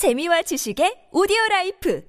재미와 지식의 오디오 라이프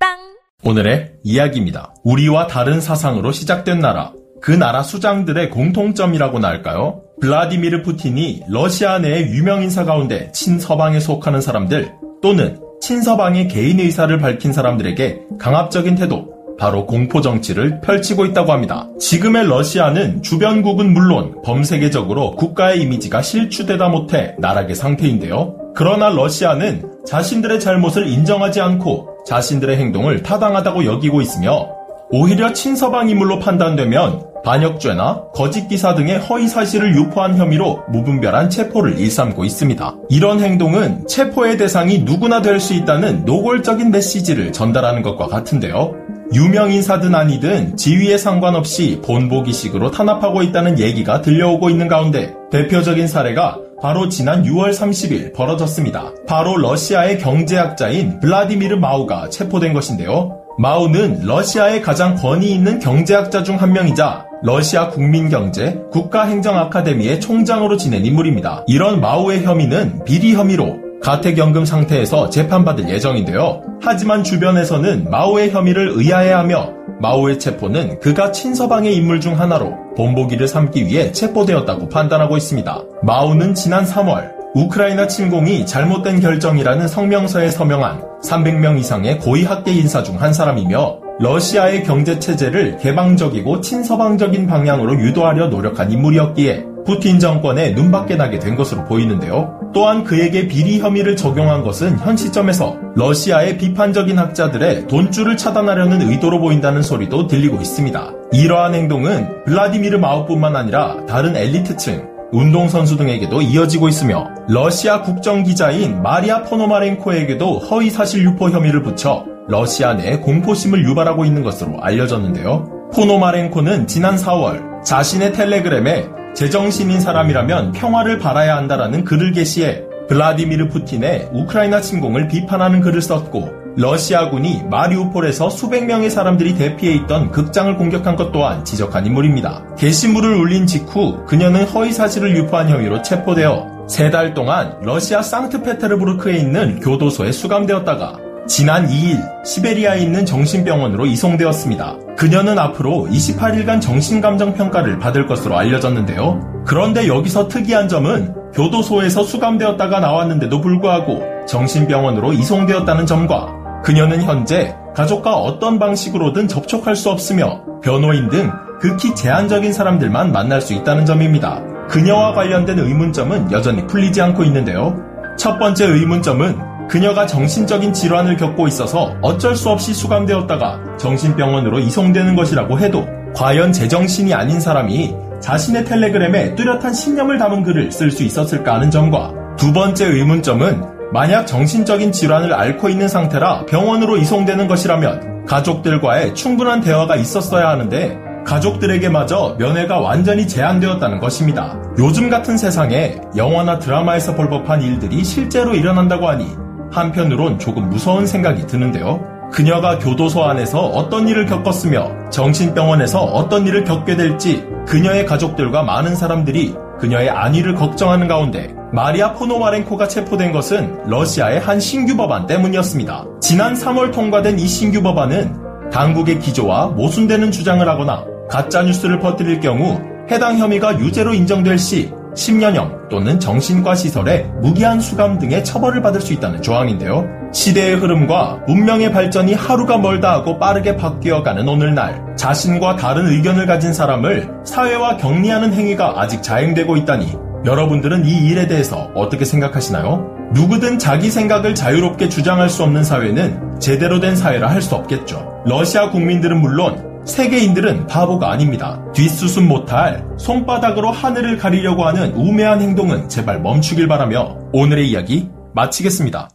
팟빵 오늘의 이야기입니다. 우리와 다른 사상으로 시작된 나라. 그 나라 수장들의 공통점이라고나 할까요? 블라디미르 푸틴이 러시아 내의 유명 인사 가운데 친서방에 속하는 사람들 또는 친서방의 개인 의사를 밝힌 사람들에게 강압적인 태도, 바로 공포 정치를 펼치고 있다고 합니다. 지금의 러시아는 주변국은 물론 범세계적으로 국가의 이미지가 실추되다 못해 나락의 상태인데요. 그러나 러시아는 자신들의 잘못을 인정하지 않고 자신들의 행동을 타당하다고 여기고 있으며 오히려 친서방 인물로 판단되면 반역죄나 거짓 기사 등의 허위 사실을 유포한 혐의로 무분별한 체포를 일삼고 있습니다. 이런 행동은 체포의 대상이 누구나 될 수 있다는 노골적인 메시지를 전달하는 것과 같은데요. 유명 인사든 아니든 지위에 상관없이 본보기식으로 탄압하고 있다는 얘기가 들려오고 있는 가운데 대표적인 사례가 바로 지난 6월 30일 벌어졌습니다. 바로 러시아의 경제학자인 블라디미르 마우가 체포된 것인데요. 마우는 러시아의 가장 권위 있는 경제학자 중 한 명이자 러시아 국민경제 국가행정아카데미의 총장으로 지낸 인물입니다. 이런 마우의 혐의는 비리 혐의로 가택연금 상태에서 재판받을 예정인데요. 하지만 주변에서는 마오의 혐의를 의아해하며 마오의 체포는 그가 친서방의 인물 중 하나로 본보기를 삼기 위해 체포되었다고 판단하고 있습니다. 마오는 지난 3월 우크라이나 침공이 잘못된 결정이라는 성명서에 서명한 300명 이상의 고위 학계 인사 중 한 사람이며 러시아의 경제 체제를 개방적이고 친서방적인 방향으로 유도하려 노력한 인물이었기에 푸틴 정권의 눈밖에 나게 된 것으로 보이는데요. 또한 그에게 비리 혐의를 적용한 것은 현 시점에서 러시아의 비판적인 학자들의 돈줄을 차단하려는 의도로 보인다는 소리도 들리고 있습니다. 이러한 행동은 블라디미르 마우뿐만 아니라 다른 엘리트층, 운동선수 등에게도 이어지고 있으며 러시아 국정기자인 마리아 포노마렌코에게도 허위사실 유포 혐의를 붙여 러시아 내에 공포심을 유발하고 있는 것으로 알려졌는데요. 포노마렌코는 지난 4월 자신의 텔레그램에 제정신인 사람이라면 평화를 바라야 한다라는 글을 게시해 블라디미르 푸틴의 우크라이나 침공을 비판하는 글을 썼고 러시아군이 마리우폴에서 수백 명의 사람들이 대피해 있던 극장을 공격한 것 또한 지적한 인물입니다. 게시물을 올린 직후 그녀는 허위 사실을 유포한 혐의로 체포되어 세 달 동안 러시아 상트페테르부르크에 있는 교도소에 수감되었다가 지난 2일 시베리아에 있는 정신병원으로 이송되었습니다. 그녀는 앞으로 28일간 정신감정평가를 받을 것으로 알려졌는데요. 그런데 여기서 특이한 점은 교도소에서 수감되었다가 나왔는데도 불구하고 정신병원으로 이송되었다는 점과 그녀는 현재 가족과 어떤 방식으로든 접촉할 수 없으며 변호인 등 극히 제한적인 사람들만 만날 수 있다는 점입니다. 그녀와 관련된 의문점은 여전히 풀리지 않고 있는데요. 첫 번째 의문점은 그녀가 정신적인 질환을 겪고 있어서 어쩔 수 없이 수감되었다가 정신병원으로 이송되는 것이라고 해도 과연 제정신이 아닌 사람이 자신의 텔레그램에 뚜렷한 신념을 담은 글을 쓸 수 있었을까 하는 점과 두 번째 의문점은 만약 정신적인 질환을 앓고 있는 상태라 병원으로 이송되는 것이라면 가족들과의 충분한 대화가 있었어야 하는데 가족들에게마저 면회가 완전히 제한되었다는 것입니다. 요즘 같은 세상에 영화나 드라마에서 볼 법한 일들이 실제로 일어난다고 하니 한편으론 조금 무서운 생각이 드는데요. 그녀가 교도소 안에서 어떤 일을 겪었으며 정신병원에서 어떤 일을 겪게 될지 그녀의 가족들과 많은 사람들이 그녀의 안위를 걱정하는 가운데 마리아 포노마렌코가 체포된 것은 러시아의 한 신규 법안 때문이었습니다. 지난 3월 통과된 이 신규 법안은 당국의 기조와 모순되는 주장을 하거나 가짜뉴스를 퍼뜨릴 경우 해당 혐의가 유죄로 인정될 시 10년형 또는 정신과 시설에 무기한 수감 등의 처벌을 받을 수 있다는 조항인데요. 시대의 흐름과 문명의 발전이 하루가 멀다 하고 빠르게 바뀌어가는 오늘날 자신과 다른 의견을 가진 사람을 사회와 격리하는 행위가 아직 자행되고 있다니 여러분들은 이 일에 대해서 어떻게 생각하시나요? 누구든 자기 생각을 자유롭게 주장할 수 없는 사회는 제대로 된 사회라 할 수 없겠죠. 러시아 국민들은 물론 세계인들은 바보가 아닙니다. 뒷수습 못할 손바닥으로 하늘을 가리려고 하는 우매한 행동은 제발 멈추길 바라며 오늘의 이야기 마치겠습니다.